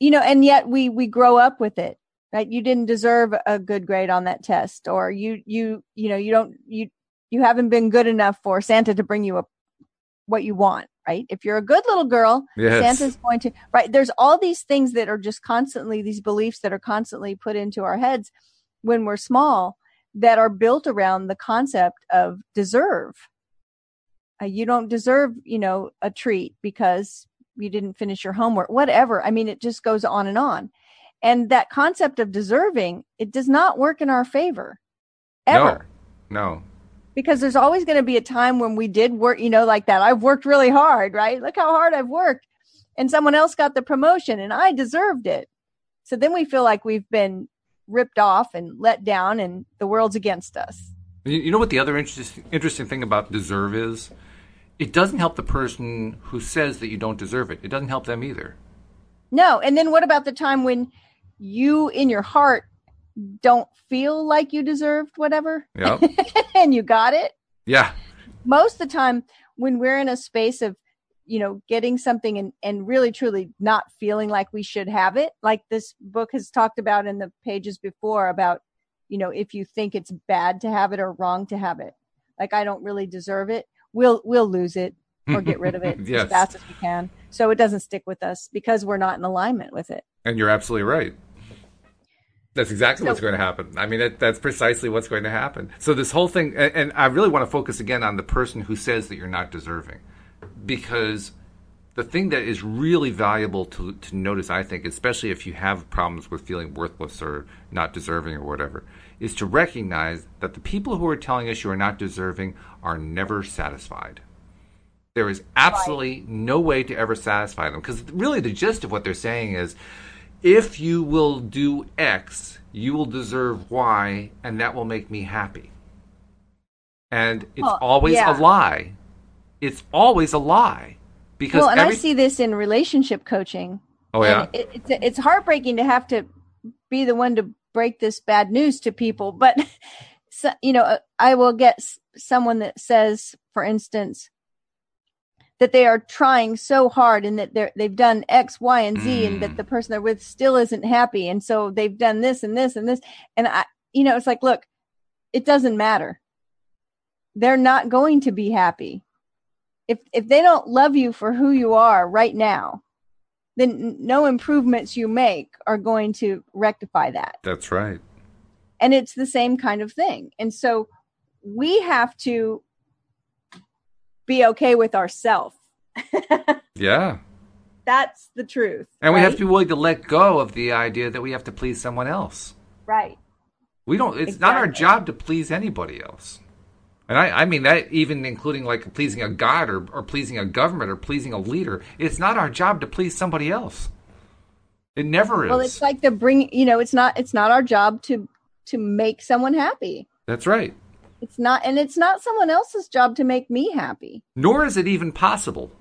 you know, and yet we, we grow up with it, right? You didn't deserve a good grade on that test or you, you, you know, you don't, you, you haven't been good enough for Santa to bring you a, what you want, right? If you're a good little girl, Yes. Santa's going to, right? There's all these things that are just constantly, these beliefs that are constantly put into our heads when we're small that are built around the concept of deserve. Uh, you don't deserve, you know, a treat because you didn't finish your homework, whatever. I mean, it just goes on and on. And that concept of deserving, it does not work in our favor ever No. No. because there's always going to be a time when we did work, you know, like that. I've worked really hard, right? Look how hard I've worked. And someone else got the promotion and I deserved it. So then we feel like we've been ripped off and let down and the world's against us. You, know what the other interesting interesting thing about deserve is? It doesn't help the person who says that you don't deserve it. It doesn't help them either. No. And then what about the time when you in your heart don't feel like you deserved whatever Yep. and you got it? yeah. Most of the time when we're in a space of you know getting something and and really truly not feeling like we should have it like this book has talked about in the pages before about you know if you think it's bad to have it or wrong to have it like i don't really deserve it we'll we'll lose it or get rid of it yes. as fast as we can so it doesn't stick with us because we're not in alignment with it and you're absolutely right that's exactly so, what's going to happen. I mean, that's precisely what's going to happen. So this whole thing, and, and I really want to focus again on the person who says that you're not deserving, because the thing that is really valuable to, to notice, I think, especially if you have problems with feeling worthless or not deserving or whatever, is to recognize that the people who are telling us you are not deserving are never satisfied. There is absolutely right. no way to ever satisfy them because really the gist of what they're saying is if you will do X, you will deserve Y, and that will make me happy. And it's well, always yeah. a lie. It's always a lie. Because well, and every... I see this in relationship coaching. Oh yeah, it, it's it's heartbreaking to have to be the one to break this bad news to people. But so, you know, I will get someone that says, for instance, that they are trying so hard and that they're, they've done X, Y, and Z mm. and that mm. the person they're with still isn't happy. And so they've done this and this and this. And I, you know, it's like, look, it doesn't matter. They're not going to be happy. If, if they don't love you for who you are right now, then no improvements you make are going to rectify that. That's right. And it's the same kind of thing. And so we have to be okay with ourselves. yeah. That's the truth. And right? we have to be willing to let go of the idea that we have to please someone else. Right. We don't, it's exactly. not our job to please anybody else. And I, I mean that even including like pleasing a god or, or pleasing a government or pleasing a leader. It's not our job to please somebody else. It never is. Well, it's like the bring. You know, it's not. It's not our job to to make someone happy. That's right. It's not, and it's not someone else's job to make me happy. Nor is it even possible.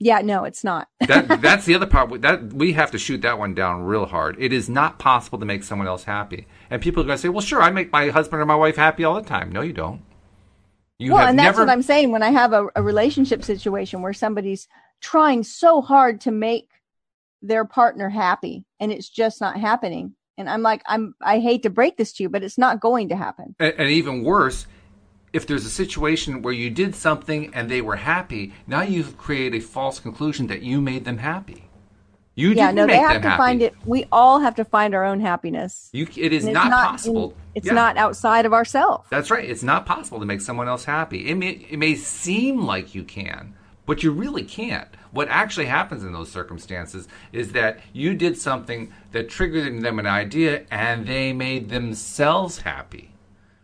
Yeah, no, it's not. that that's the other part. That we have to shoot that one down real hard. It is not possible to make someone else happy. And people are going to say, "Well, sure, I make my husband or my wife happy all the time." No, you don't. You well, and that's never... what I'm saying. When I have a, a relationship situation where somebody's trying so hard to make their partner happy, and it's just not happening, and I'm like, I'm, I hate to break this to you, but it's not going to happen. And, and even worse, if there's a situation where you did something and they were happy, now you've created a false conclusion that you made them happy. You yeah, no, they have to happy. find it. We all have to find our own happiness. You, it is not, not, possible. In, it's yeah. not outside of ourselves. That's right. It's not possible to make someone else happy. It may, it may seem like you can, but you really can't. What actually happens in those circumstances is that you did something that triggered in them an idea and they made themselves happy,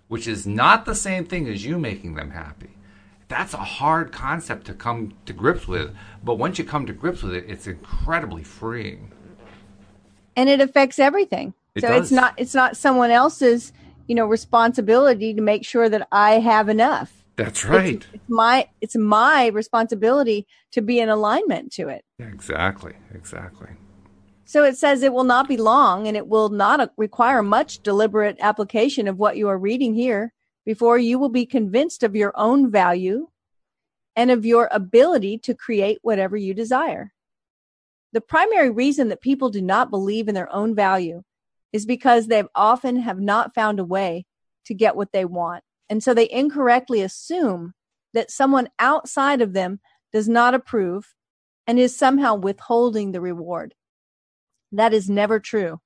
which is not the same thing as you making them happy. That's a hard concept to come to grips with, but once you come to grips with it, it's incredibly freeing. And it affects everything. It so does. it's not it's not someone else's, you know, responsibility to make sure that I have enough that's right. It's, it's, my it's my responsibility to be in alignment to it. Exactly. Exactly. So it says it will not be long and it will not require much deliberate application of what you are reading here before you will be convinced of your own value and of your ability to create whatever you desire. The primary reason that people do not believe in their own value is because they often have not found a way to get what they want. And so they incorrectly assume that someone outside of them does not approve and is somehow withholding the reward. That is never true.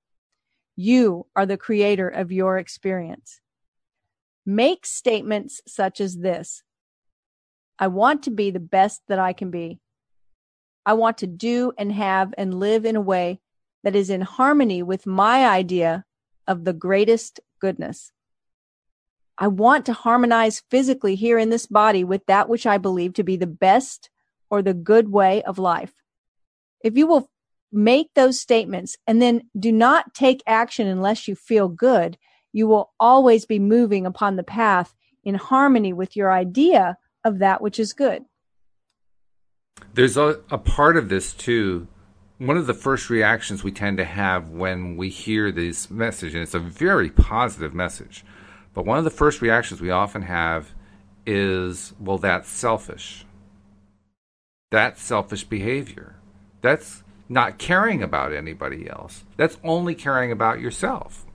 You are the creator of your experience. Make statements such as this. I want to be the best that I can be. I want to do and have and live in a way that is in harmony with my idea of the greatest goodness. I want to harmonize physically here in this body with that which I believe to be the best or the good way of life. If you will make those statements and then do not take action unless you feel good, you will always be moving upon the path in harmony with your idea of that which is good. There's a, a part of this too. One of the first reactions we tend to have when we hear this message, and it's a very positive message but one of the first reactions we often have is well, that's selfish. That's selfish behavior. That's not caring about anybody else. That's only caring about yourself.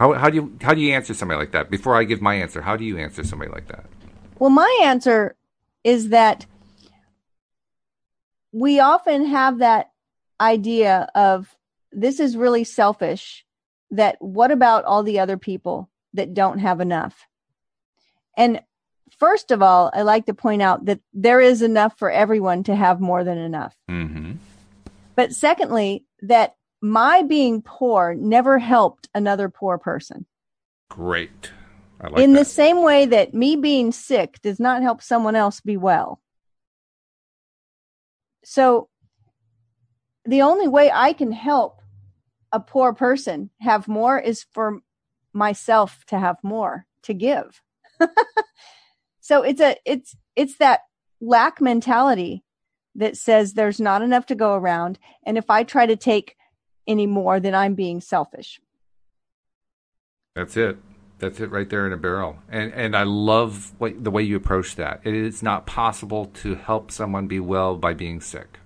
How, how do you how do you answer somebody like that? Before I give my answer, how do you answer somebody like that? Well, my answer is that we often have that idea of this is really selfish. That what about all the other people that don't have enough? And first of all, I like to point out that there is enough for everyone to have more than enough. Mm-hmm. But secondly, that my being poor never helped another poor person. Great. Like In that. the same way that me being sick does not help someone else be well. So the only way I can help a poor person have more is for myself to have more to give. so it's a it's it's that lack mentality that says there's not enough to go around and if I try to take any more then I'm being selfish. That's it. That's it right there in a barrel. And and I love what, the way you approach that. It is not possible to help someone be well by being sick.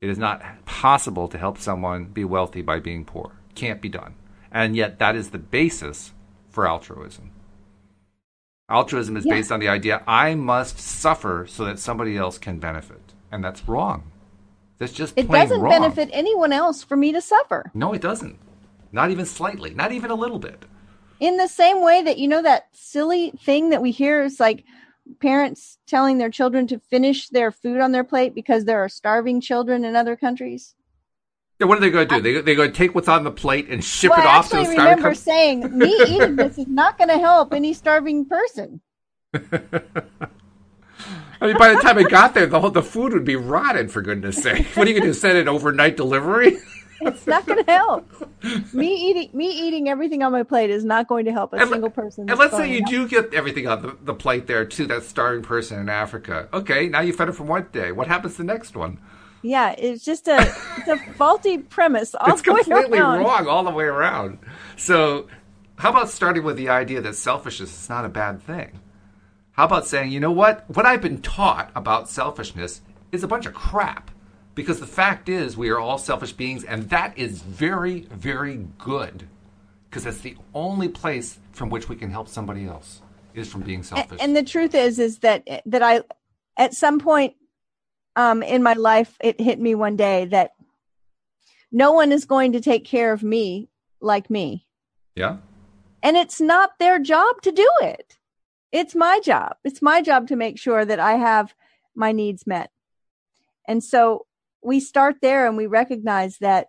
It is not possible to help someone be wealthy by being poor. Can't be done. And yet that is the basis for altruism. Altruism is yeah. based on the idea I must suffer so that somebody else can benefit. And that's wrong. That's just It doesn't wrong. benefit anyone else for me to suffer. No, it doesn't. Not even slightly, not even a little bit. In the same way that you know that silly thing that we hear is like parents telling their children to finish their food on their plate because there are starving children in other countries. Yeah, what are they going to do? they they're going to take what's on the plate and ship well, it off to the starving. I remember saying, me eating this is not going to help any starving person. I mean, by the time it got there, the whole the food would be rotted. For goodness' sake, what are you going to do? Send it overnight delivery? it's not going to help. Me eating me eating everything on my plate is not going to help a and single person. And let's say you do get everything on the, the plate there to that starving person in Africa. Okay, now you fed it for one day. What happens the next one? Yeah, it's just a it's a faulty premise. All it's completely wrong all the way around. So, how about starting with the idea that selfishness is not a bad thing? How about saying, you know what? What I've been taught about selfishness is a bunch of crap. Because the fact is, we are all selfish beings, and that is very, very good. Because that's the only place from which we can help somebody else is from being selfish. And, the truth is, is that that I, at some point, um, in my life, it hit me one day that no one is going to take care of me like me. Yeah. And it's not their job to do it. It's my job. It's my job to make sure that I have my needs met. And so we start there and we recognize that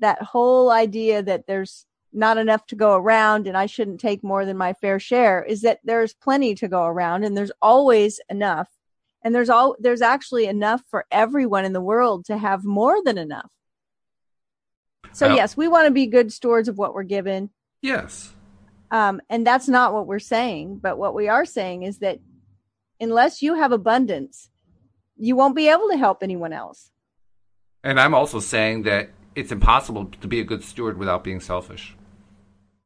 that whole idea that there's not enough to go around and I shouldn't take more than my fair share is that there's plenty to go around and there's always enough. And there's all there's actually enough for everyone in the world to have more than enough. So yes, we want to be good stewards of what we're given. Yes. Um, and that's not what we're saying, but what we are saying is that unless you have abundance, you won't be able to help anyone else. And I'm also saying that it's impossible to be a good steward without being selfish.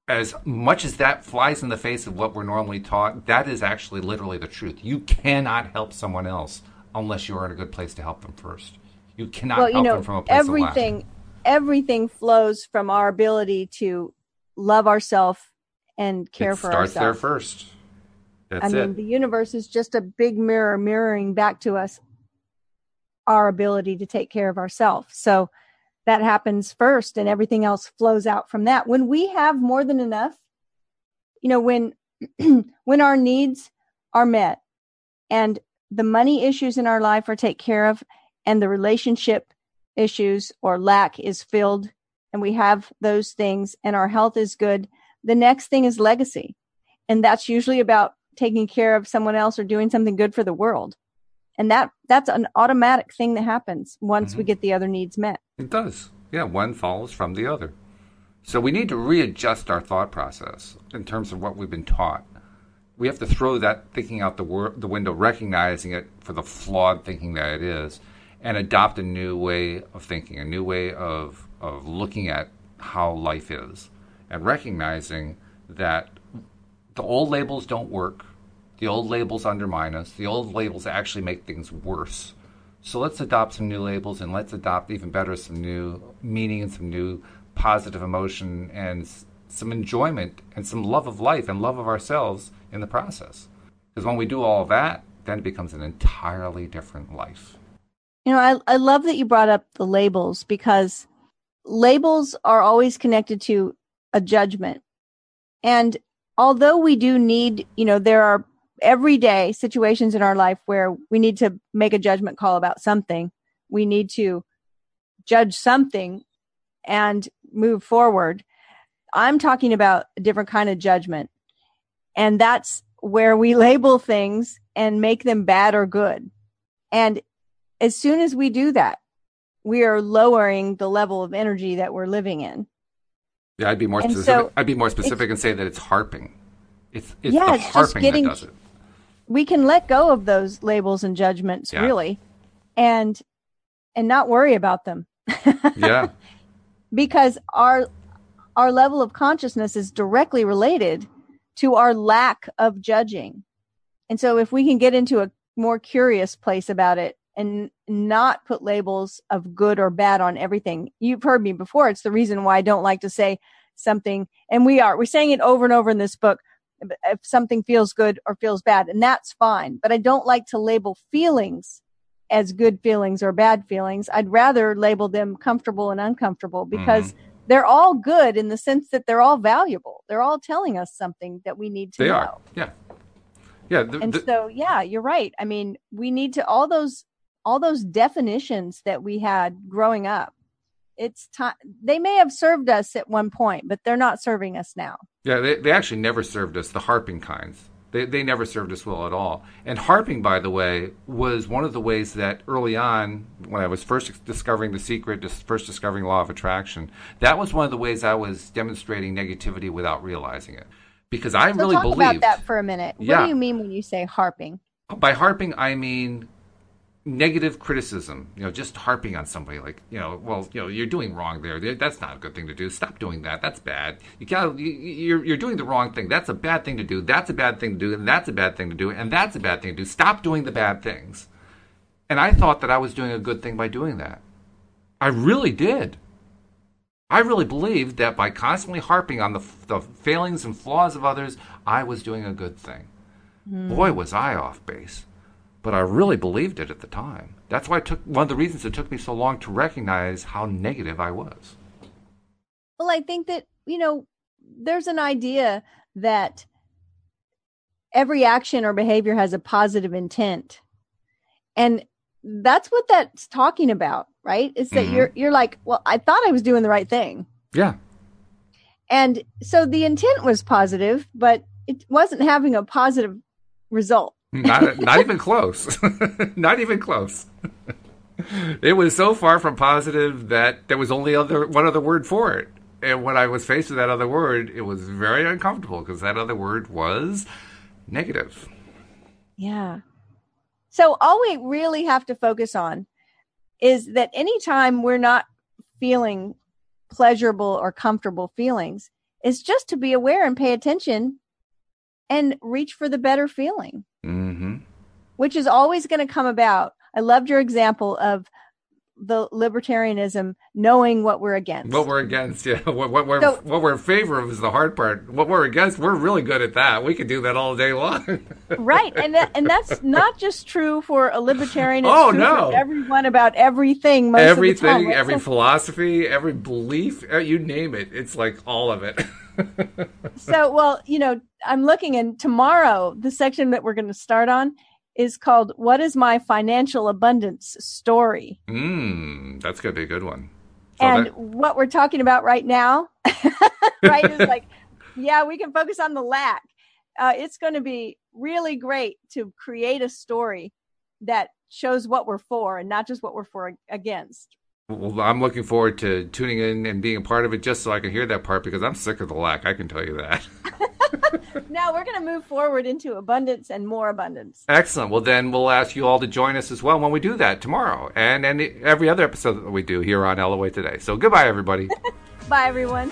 As much as that flies in the face of what we're normally taught, that is actually literally the truth. You cannot help someone else unless you're in a good place to help them first. You cannot well, you know, them from a place everything, everything flows from our ability to love ourselves and care it for ourselves. Starts there first. That's I mean, it. the universe is just a big mirror mirroring back to us our ability to take care of ourselves. So that happens first and everything else flows out from that. When we have more than enough, you know, when when our needs are met and the money issues in our life are taken care of and the relationship issues or lack is filled and we have those things and our health is good, the next thing is legacy. And that's usually about taking care of someone else or doing something good for the world. And that that's an automatic thing that happens once mm-hmm. we get the other needs met. It does. Yeah one follows from the other. So we need to readjust our thought process in terms of what we've been taught. We have to throw that thinking out the, wor- the window recognizing it for the flawed thinking that it is and adopt a new way of thinking a new way of, of looking at how life is and recognizing that The old labels don't work. The old labels undermine us. The old labels actually make things worse. So let's adopt some new labels and let's adopt even better some new meaning and some new positive emotion and some enjoyment and some love of life and love of ourselves in the process. Because when we do all that, then it becomes an entirely different life. You know, I, I love that you brought up the labels because labels are always connected to a judgment. And although we do need, you know, there are everyday situations in our life where we need to make a judgment call about something. We need to judge something and move forward. I'm talking about a different kind of judgment. And that's where we label things and make them bad or good. And as soon as we do that, we are lowering the level of energy that we're living in. Yeah, I'd be more and specific. So I'd be more specific and say that it's harping. It's, it's yeah, the it's harping getting, that does it. We can let go of those labels and judgments yeah. really and and not worry about them. yeah. Because our our level of consciousness is directly related to our lack of judging. And so if we can get into a more curious place about it and not put labels of good or bad on everything. You've heard me before. It's the reason why I don't like to say something. And we are, we're saying it over and over in this book. If something feels good or feels bad, and that's fine. But I don't like to label feelings as good feelings or bad feelings. I'd rather label them comfortable and uncomfortable because mm-hmm. they're all good in the sense that they're all valuable. They're all telling us something that we need to they know. Are. Yeah. Yeah. The, and the, so, yeah, you're right. I mean, we need to, all those all those definitions that we had growing up it's time they may have served us at one point but they're not serving us now. Yeah they, they actually never served us the harping kinds. They, they never served us well at all. And harping by the way was one of the ways that early on when i was first discovering the secret first discovering law of attraction that was one of the ways i was demonstrating negativity without realizing it. Because i so really talk believed about that for a minute. What do you mean when you say harping? By harping i mean negative criticism, you know, just harping on somebody like, you know, well, you know, you're doing wrong there. That's not a good thing to do. Stop doing that. That's bad. You got you're you're doing the wrong thing. That's a bad thing to do. That's a bad thing to do, and that's a bad thing to do, and that's a bad thing to do. Stop doing the bad things. And I thought that I was doing a good thing by doing that. I really did. I really believed that by constantly harping on the, the failings and flaws of others, I was doing a good thing. Mm. Boy, was I off base but I really believed it at the time. That's why it took one of the reasons it took me so long to recognize how negative I was. Well, I think that, you know, there's an idea that every action or behavior has a positive intent. And that's what that's talking about, right? Is that mm-hmm. you're you're like, well, I thought I was doing the right thing. Yeah. And so the intent was positive, but it wasn't having a positive result not, not even close. not even close. it was so far from positive that there was only other one other word for it. And when I was faced with that other word, it was very uncomfortable because that other word was negative. Yeah. So all we really have to focus on is that anytime we're not feeling pleasurable or comfortable feelings, is just to be aware and pay attention and reach for the better feeling mm-hmm. which is always going to come about. I loved your example of the libertarianism knowing what we're against. What we're against, yeah. What, what we're so, what we're in favor of is the hard part. What we're against, we're really good at that. We can do that all day long. right, and that, and that's not just true for a libertarian. It's oh no, everyone about everything. everything, every so, philosophy, every belief, uh, you name it. It's like all of it. so, well, you know, I'm looking, and tomorrow the section that we're going to start on is called "What Is My Financial Abundance Story." Mm, that's going to be a good one. So and that... what we're talking about right now, right, is like, yeah, we can focus on the lack. Uh, it's going to be really great to create a story that shows what we're for and not just what we're for against. Well, I'm looking forward to tuning in and being a part of it just so I can hear that part because I'm sick of the lack. I can tell you that. now we're going to move forward into abundance and more abundance. Excellent. Well, then we'll ask you all to join us as well when we do that tomorrow and, and every other episode that we do here on LOA Today. So goodbye, everybody. Bye, everyone.